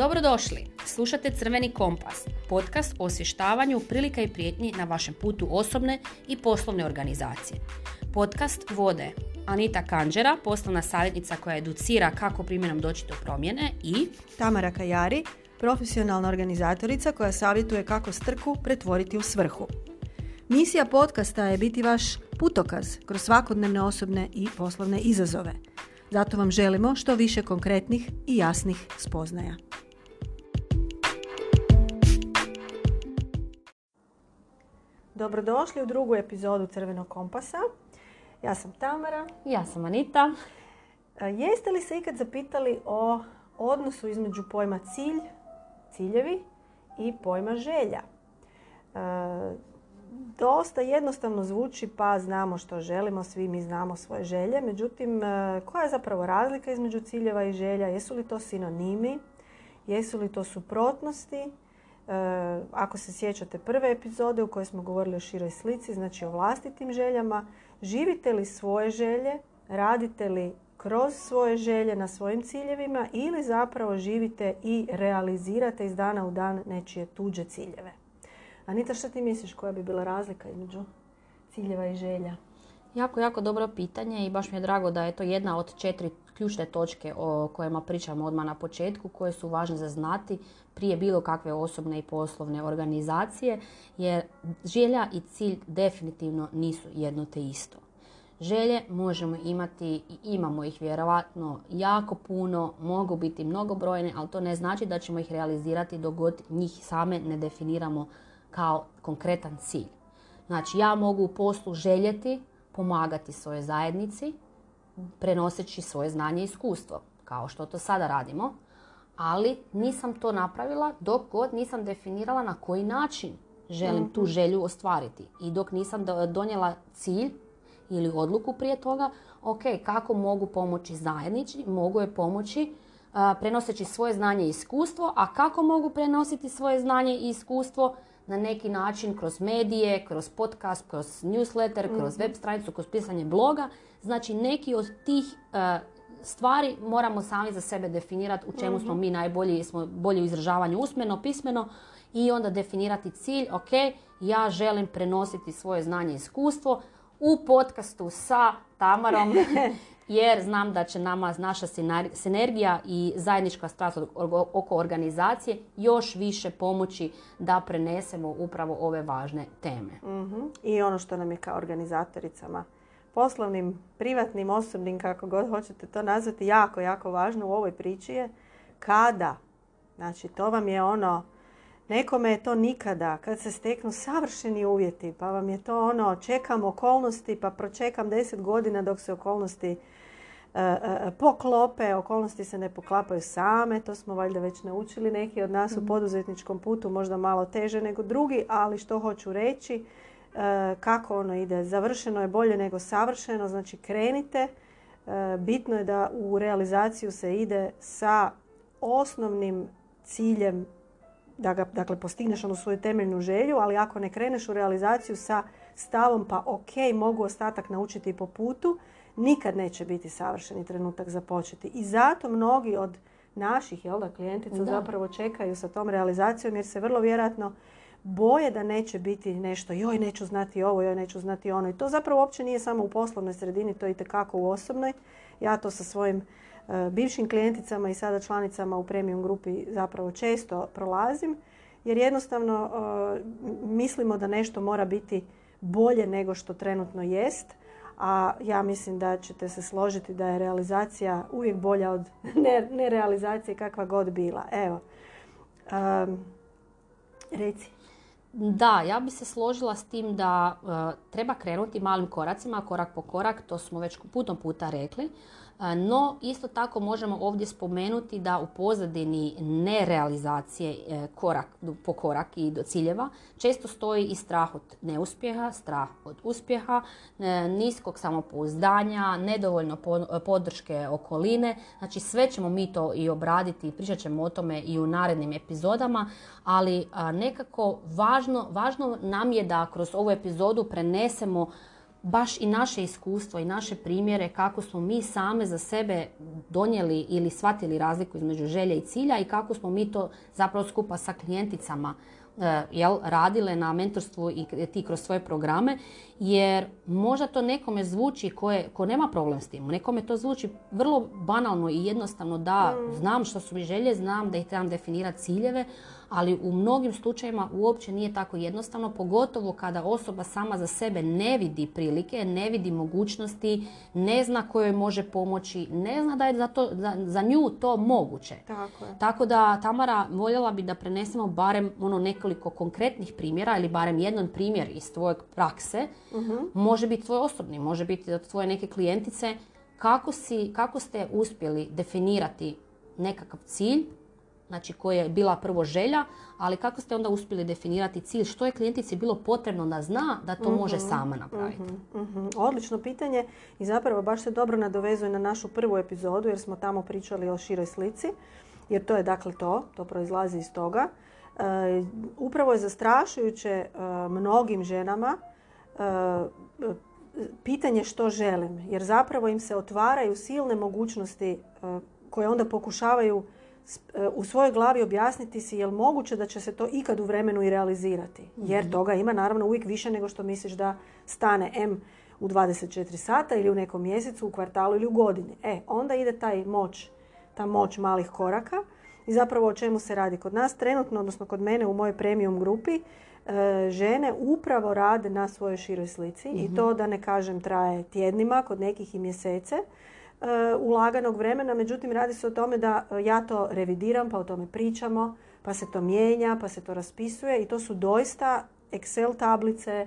Dobrodošli! Slušate Crveni kompas, podcast o osvještavanju prilika i prijetnji na vašem putu osobne i poslovne organizacije. Podcast vode Anita Kanđera, poslovna savjetnica koja educira kako primjenom doći do promjene i Tamara Kajari, profesionalna organizatorica koja savjetuje kako strku pretvoriti u svrhu. Misija podcasta je biti vaš putokaz kroz svakodnevne osobne i poslovne izazove. Zato vam želimo što više konkretnih i jasnih spoznaja. Dobrodošli u drugu epizodu Crvenog kompasa. Ja sam Tamara. ja sam Anita. E, Jeste li se ikad zapitali o odnosu između pojma cilj, ciljevi i pojma želja? E, dosta jednostavno zvuči pa znamo što želimo, svi mi znamo svoje želje. Međutim, e, koja je zapravo razlika između ciljeva i želja? Jesu li to sinonimi? Jesu li to suprotnosti? E, ako se sjećate prve epizode u kojoj smo govorili o široj slici, znači o vlastitim željama, živite li svoje želje, radite li kroz svoje želje na svojim ciljevima ili zapravo živite i realizirate iz dana u dan nečije tuđe ciljeve. Anita, što ti misliš koja bi bila razlika između ciljeva i želja? Jako, jako dobro pitanje i baš mi je drago da je to jedna od četiri ključne točke o kojima pričamo odmah na početku, koje su važne za znati prije bilo kakve osobne i poslovne organizacije, jer želja i cilj definitivno nisu jedno te isto. Želje možemo imati i imamo ih vjerojatno jako puno, mogu biti mnogobrojne, ali to ne znači da ćemo ih realizirati dok god njih same ne definiramo kao konkretan cilj. Znači ja mogu u poslu željeti pomagati svojoj zajednici, prenoseći svoje znanje i iskustvo, kao što to sada radimo, ali nisam to napravila dok god nisam definirala na koji način želim tu želju ostvariti. I dok nisam donijela cilj ili odluku prije toga, ok, kako mogu pomoći zajednici, mogu je pomoći prenoseći svoje znanje i iskustvo, a kako mogu prenositi svoje znanje i iskustvo na neki način kroz medije, kroz podcast, kroz newsletter, kroz web stranicu, kroz pisanje bloga. Znači neki od tih stvari moramo sami za sebe definirati u čemu smo mi najbolji, smo bolji u izražavanju usmeno, pismeno i onda definirati cilj, ok, ja želim prenositi svoje znanje i iskustvo u podcastu sa Tamarom jer znam da će nama naša sinergija i zajednička strast oko organizacije još više pomoći da prenesemo upravo ove važne teme. Mhm. I ono što nam je kao organizatoricama poslovnim, privatnim, osobnim, kako god hoćete to nazvati, jako, jako važno u ovoj priči je kada. Znači, to vam je ono, nekome je to nikada, kad se steknu savršeni uvjeti, pa vam je to ono, čekam okolnosti, pa pročekam deset godina dok se okolnosti poklope, okolnosti se ne poklapaju same, to smo valjda već naučili. Neki od nas u mhm. poduzetničkom putu, možda malo teže nego drugi, ali što hoću reći, e, kako ono ide, završeno je bolje nego savršeno, znači krenite, bitno je da u realizaciju se ide sa osnovnim ciljem da ga dakle, postigneš onu svoju temeljnu želju, ali ako ne kreneš u realizaciju sa stavom pa ok, mogu ostatak naučiti po putu, nikad neće biti savršeni trenutak za početi. I zato mnogi od naših jel da, klijentica zapravo čekaju sa tom realizacijom jer se vrlo vjerojatno boje da neće biti nešto joj neću znati ovo, joj neću znati ono. I to zapravo uopće nije samo u poslovnoj sredini, to je itekako u osobnoj. Ja to sa svojim e, bivšim klijenticama i sada članicama u premium grupi zapravo često prolazim. Jer jednostavno e, mislimo da nešto mora biti bolje nego što trenutno jest a ja mislim da ćete se složiti da je realizacija uvijek bolja od nerealizacije kakva god bila. Evo, um, reci. Da, ja bi se složila s tim da e, treba krenuti malim koracima, korak po korak, to smo već putom puta rekli. No, isto tako možemo ovdje spomenuti da u pozadini nerealizacije e, korak po korak i do ciljeva često stoji i strah od neuspjeha, strah od uspjeha, e, niskog samopouzdanja, nedovoljno podrške okoline. Znači sve ćemo mi to i obraditi i pričat ćemo o tome i u narednim epizodama, ali nekako važno, važno nam je da kroz ovu epizodu prenesemo baš i naše iskustvo i naše primjere kako smo mi same za sebe donijeli ili shvatili razliku između želje i cilja i kako smo mi to zapravo skupa sa klijenticama E, jel, radile na mentorstvu i ti kroz svoje programe, jer možda to nekome zvuči koje, ko nema problem s tim. Nekome to zvuči vrlo banalno i jednostavno da mm. znam što su mi želje, znam da ih trebam definirati ciljeve, ali u mnogim slučajevima uopće nije tako jednostavno, pogotovo kada osoba sama za sebe ne vidi prilike, ne vidi mogućnosti, ne zna kojoj može pomoći, ne zna da je za, to, za, za nju to moguće. Tako, je. tako da, Tamara, voljela bi da prenesemo barem ono nekoliko konkretnih primjera ili barem jedan primjer iz tvojeg prakse. uh Može biti tvoj osobni, može biti od tvoje neke klijentice. Kako, si, kako ste uspjeli definirati nekakav cilj znači koja je bila prvo želja, ali kako ste onda uspjeli definirati cilj, što je klijentici bilo potrebno da zna da to može mhm, sama napraviti? uh Odlično pitanje i zapravo baš se dobro nadovezuje na našu prvu epizodu jer smo tamo pričali o široj slici, jer to je dakle to, to proizlazi iz toga. E, upravo je zastrašujuće e, mnogim ženama e, pitanje što želim, jer zapravo im se otvaraju silne mogućnosti koje onda pokušavaju u svojoj glavi objasniti si je li moguće da će se to ikad u vremenu i realizirati. Jer mhm. toga ima naravno uvijek više nego što misliš da stane M u 24 sata ili u nekom mjesecu, u kvartalu ili u godini. E, onda ide taj moć, ta moć malih koraka. I zapravo o čemu se radi kod nas trenutno, odnosno kod mene u mojoj premium grupi, e, žene upravo rade na svojoj široj slici i mhm. to da ne kažem traje tjednima, kod nekih i mjesece. E, ulaganog vremena, međutim radi se o tome da e, ja to revidiram, pa o tome pričamo, pa se to mijenja, pa se to raspisuje i to su doista Excel tablice,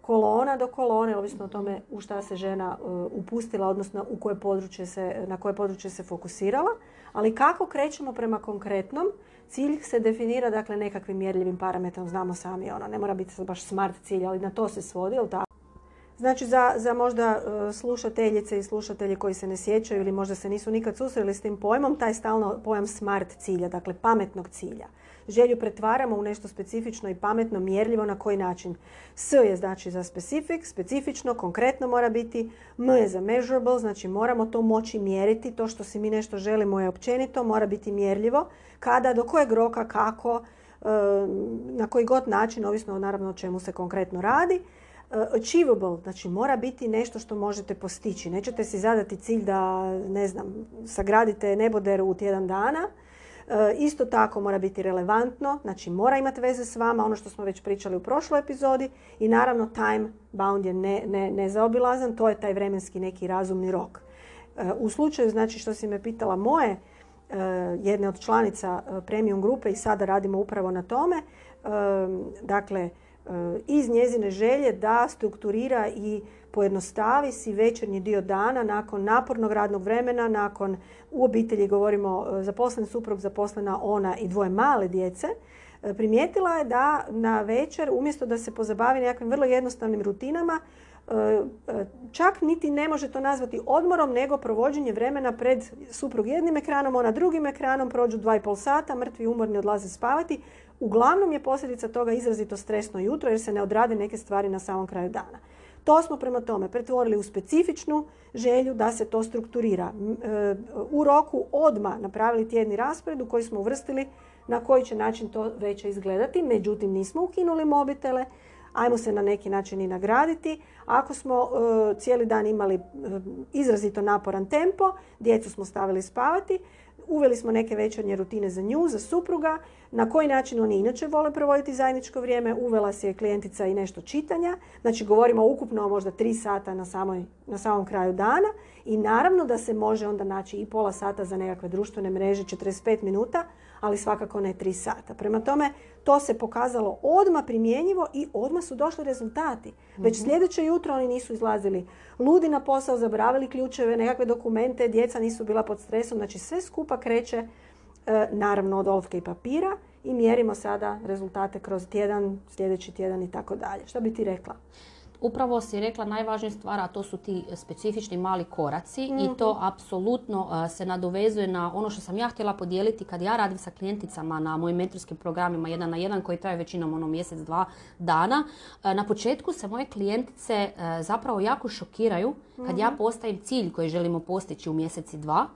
kolona do kolone, ovisno o tome u šta se žena e, upustila, odnosno u koje područje se, na koje područje se fokusirala. Ali kako krećemo prema konkretnom, cilj se definira dakle nekakvim mjerljivim parametrom, znamo sami ono, ne mora biti baš smart cilj, ali na to se svodi, jel tako? Znači za, za možda e, slušateljice i slušatelje koji se ne sjećaju ili možda se nisu nikad susreli s tim pojmom, taj stalno pojam smart cilja, dakle pametnog cilja. Želju pretvaramo u nešto specifično i pametno, mjerljivo na koji način. S je znači za specific, specifično, konkretno mora biti. M je za measurable, znači moramo to moći mjeriti. To što si mi nešto želimo je općenito, mora biti mjerljivo. Kada, do kojeg roka, kako, e, na koji god način, ovisno naravno o čemu se konkretno radi. Uh, achievable, znači mora biti nešto što možete postići. Nećete si zadati cilj da, ne znam, sagradite neboderu u tjedan dana. Uh, isto tako mora biti relevantno, znači mora imati veze s vama, ono što smo već pričali u prošloj epizodi i naravno time bound je ne, ne, nezaobilazan, to je taj vremenski neki razumni rok. Uh, u slučaju, znači što si me pitala moje, jedne od članica premium grupe i sada radimo upravo na tome, dakle, E, iz njezine želje da strukturira i pojednostavi si večernji dio dana nakon napornog radnog vremena, nakon u obitelji govorimo e, zaposlen suprug, zaposlena ona i dvoje male djece, e, primijetila je da na večer umjesto da se pozabavi nekakvim vrlo jednostavnim rutinama, čak niti ne može to nazvati odmorom, nego provođenje vremena pred suprug jednim ekranom, ona drugim ekranom, prođu dva i pol sata, mrtvi umorni odlaze spavati, Uglavnom je posljedica toga izrazito stresno jutro jer se ne odrade neke stvari na samom kraju dana. To smo prema tome pretvorili u specifičnu želju da se to strukturira. E, u roku odma napravili tjedni raspored u koji smo uvrstili na koji će način to već izgledati. Međutim, nismo ukinuli mobitele, ajmo se na neki način i nagraditi. Ako smo e, cijeli dan imali e, izrazito naporan tempo, djecu smo stavili spavati, uveli smo neke večernje rutine za nju, za supruga, na koji način oni inače vole provoditi zajedničko vrijeme, uvela se je klijentica i nešto čitanja, znači govorimo ukupno o možda tri sata na, samoj, na samom kraju dana i naravno da se može onda naći i pola sata za nekakve društvene mreže, 45 minuta, ali svakako ne tri sata. Prema tome, to se pokazalo odmah primjenjivo i odmah su došli rezultati. Već mhm. sljedeće jutro oni nisu izlazili ludi na posao, zabravili ključeve, nekakve dokumente, djeca nisu bila pod stresom. Znači sve skupa kreće naravno od olovke i papira i mjerimo sada rezultate kroz tjedan, sljedeći tjedan i tako dalje. Što bi ti rekla? upravo si rekla najvažnija stvar, a to su ti specifični mali koraci i to Mhm. apsolutno uh, se nadovezuje na ono što sam ja htjela podijeliti kad ja radim sa klijenticama na mojim mentorskim programima jedan na jedan koji traju većinom ono mjesec, dva dana. Uh, Na početku se moje klijentice zapravo jako šokiraju kad ja postavim cilj koji želimo postići u mjeseci dva.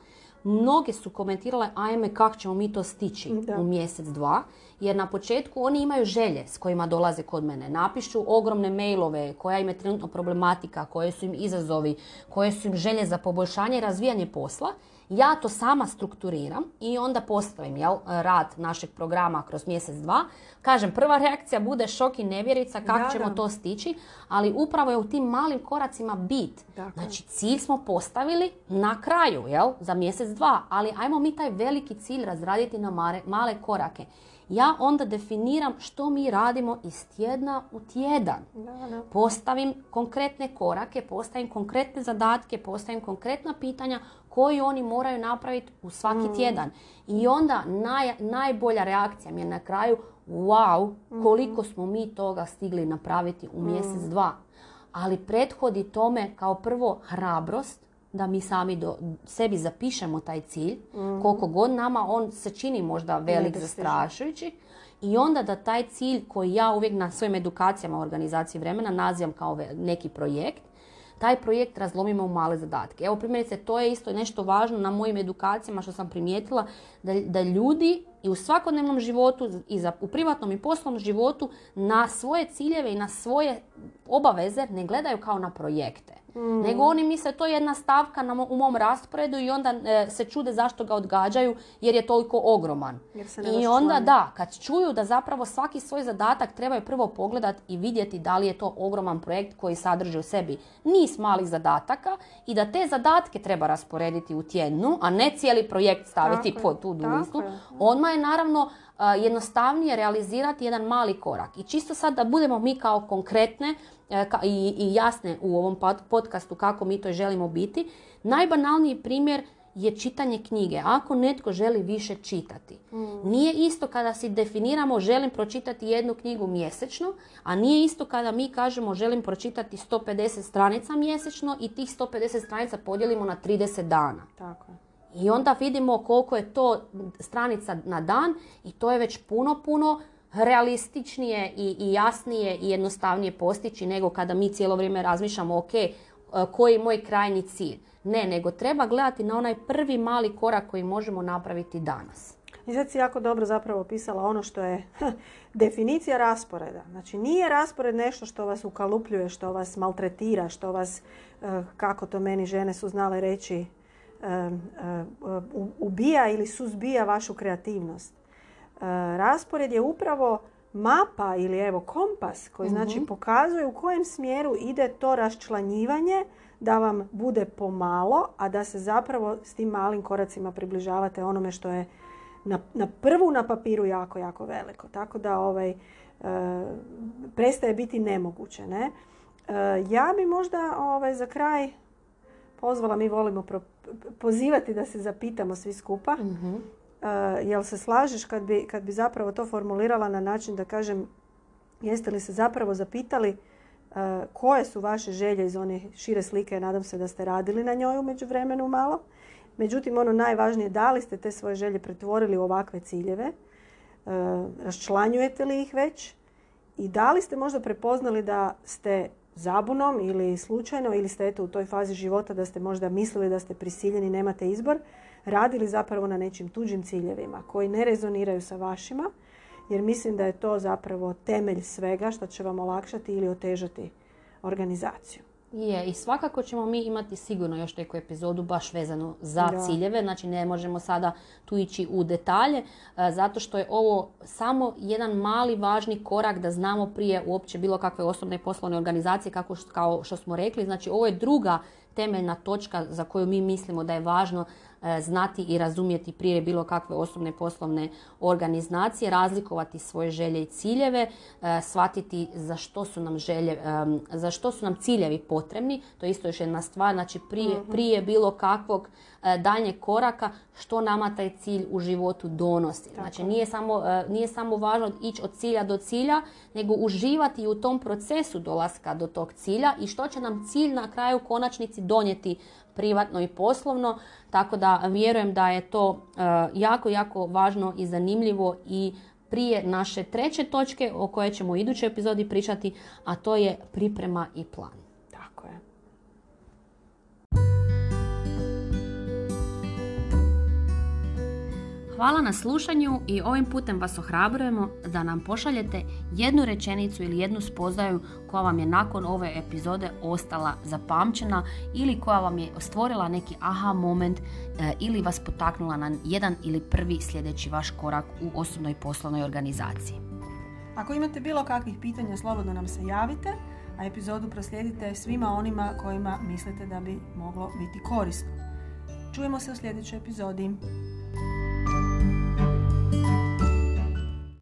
Mnoge su komentirale, ajme kako ćemo mi to stići Da. u mjesec, dva, jer na početku oni imaju želje s kojima dolaze kod mene. Napišu ogromne mailove, koja im je trenutno problematika, koje su im izazovi, koje su im želje za poboljšanje i razvijanje posla. Ja to sama strukturiram i onda postavim jel, rad našeg programa kroz mjesec, dva. Kažem, prva reakcija bude šok i nevjerica kako ćemo to stići, ali upravo je u tim malim koracima bit. Tako je. Znači, cilj smo postavili na kraju, jel? Za mjesec, dva. Ali ajmo mi taj veliki cilj razraditi na male korake. Ja onda definiram što mi radimo iz tjedna u tjedan. Da, da. Postavim konkretne korake, postavim konkretne zadatke, postavim konkretna pitanja koji oni moraju napraviti u svaki tjedan. I onda naj, najbolja reakcija mi je na kraju wow, koliko smo mi toga stigli napraviti u mjesec, dva. Ali prethodi tome kao prvo hrabrost, da mi sami do, sebi zapišemo taj cilj, koliko god nama on se čini možda velik, zastrašujući. I onda da taj cilj koji ja uvijek na svojim edukacijama u organizaciji vremena nazivam kao neki projekt, taj projekt razlomimo u male zadatke. Evo primjerice, to je isto nešto važno na mojim edukacijama što sam primijetila, da, da ljudi i u svakodnevnom životu, i za, u privatnom i poslovnom životu, na svoje ciljeve i na svoje obaveze ne gledaju kao na projekte. Nego oni misle to je jedna stavka na mo- u mom rasporedu i onda e, se čude zašto ga odgađaju jer je toliko ogroman. Jer se ne I onda da, kad čuju da zapravo svaki svoj zadatak trebaju prvo pogledat i vidjeti da li je to ogroman projekt koji sadrži u sebi niz malih zadataka i da te zadatke treba rasporediti u tjednu, a ne cijeli projekt staviti Tako pod tu listu. Odmah je naravno jednostavnije realizirati jedan mali korak. I čisto sad da budemo mi kao konkretne e, i, jasne u ovom pod- podcastu kako mi to želimo biti, najbanalniji primjer je čitanje knjige. Ako netko želi više čitati. Nije isto kada si definiramo želim pročitati jednu knjigu mjesečno, a nije isto kada mi kažemo želim pročitati 150 stranica mjesečno i tih 150 stranica podijelimo na 30 dana. Tako. I onda vidimo koliko je to stranica na dan i to je već puno, puno realističnije i, i jasnije i jednostavnije postići nego kada mi cijelo vrijeme razmišljamo ok, e, koji je moj krajnji cilj. Ne, nego treba gledati na onaj prvi mali korak koji možemo napraviti danas. I sad si jako dobro zapravo opisala ono što je definicija rasporeda. Znači nije raspored nešto što vas ukalupljuje, što vas maltretira, što vas, eh, kako to meni žene su znale reći, ubija ili suzbija vašu kreativnost. Raspored je upravo mapa ili evo kompas koji znači pokazuje u kojem smjeru ide to raščlanjivanje da vam bude pomalo, a da se zapravo s tim malim koracima približavate onome što je na, na prvu na papiru jako, jako veliko. Tako da ovaj, e, prestaje biti nemoguće. Ne? E, ja bi možda ovaj, za kraj pozvala, mi volimo pro- pozivati da se zapitamo svi skupa. E, jel se slažeš kad bi, kad bi zapravo to formulirala na način da kažem jeste li se zapravo zapitali e, koje su vaše želje iz one šire slike, nadam se da ste radili na njoj u međuvremenu malo. Međutim, ono najvažnije, da li ste te svoje želje pretvorili u ovakve ciljeve, e, raščlanjujete li ih već i da li ste možda prepoznali da ste zabunom ili slučajno ili ste eto u toj fazi života da ste možda mislili da ste prisiljeni, nemate izbor, radili zapravo na nečim tuđim ciljevima koji ne rezoniraju sa vašima, jer mislim da je to zapravo temelj svega što će vam olakšati ili otežati organizaciju. Je, i svakako ćemo mi imati sigurno još neku epizodu baš vezanu za Da. ciljeve, znači ne možemo sada tu ići u detalje, e, zato što je ovo samo jedan mali važni korak da znamo prije uopće bilo kakve osobne i poslovne organizacije, kako, kao što smo rekli, znači ovo je druga temeljna točka za koju mi mislimo da je važno znati i razumjeti prije bilo kakve osobne poslovne organizacije, razlikovati svoje želje i ciljeve, e, shvatiti za što su nam želje, za što su nam ciljevi potrebni, to je isto još jedna stvar, znači prije, mhm. prije bilo kakvog daljnjeg koraka što nama taj cilj u životu donosi. Znači nije samo, nije samo važno ići od cilja do cilja, nego uživati u tom procesu dolaska do tog cilja i što će nam cilj na kraju konačnici donijeti privatno i poslovno. Tako da vjerujem da je to e, jako, jako važno i zanimljivo i prije naše treće točke o kojoj ćemo u idućoj epizodi pričati, a to je priprema i plan. Hvala na slušanju i ovim putem vas ohrabrujemo da nam pošaljete jednu rečenicu ili jednu spoznaju koja vam je nakon ove epizode ostala zapamćena ili koja vam je stvorila neki aha moment e, ili vas potaknula na jedan ili prvi sljedeći vaš korak u osobnoj poslovnoj organizaciji. Ako imate bilo kakvih pitanja, slobodno nam se javite, a epizodu proslijedite svima onima kojima mislite da bi moglo biti korisno. Čujemo se u sljedećoj epizodi.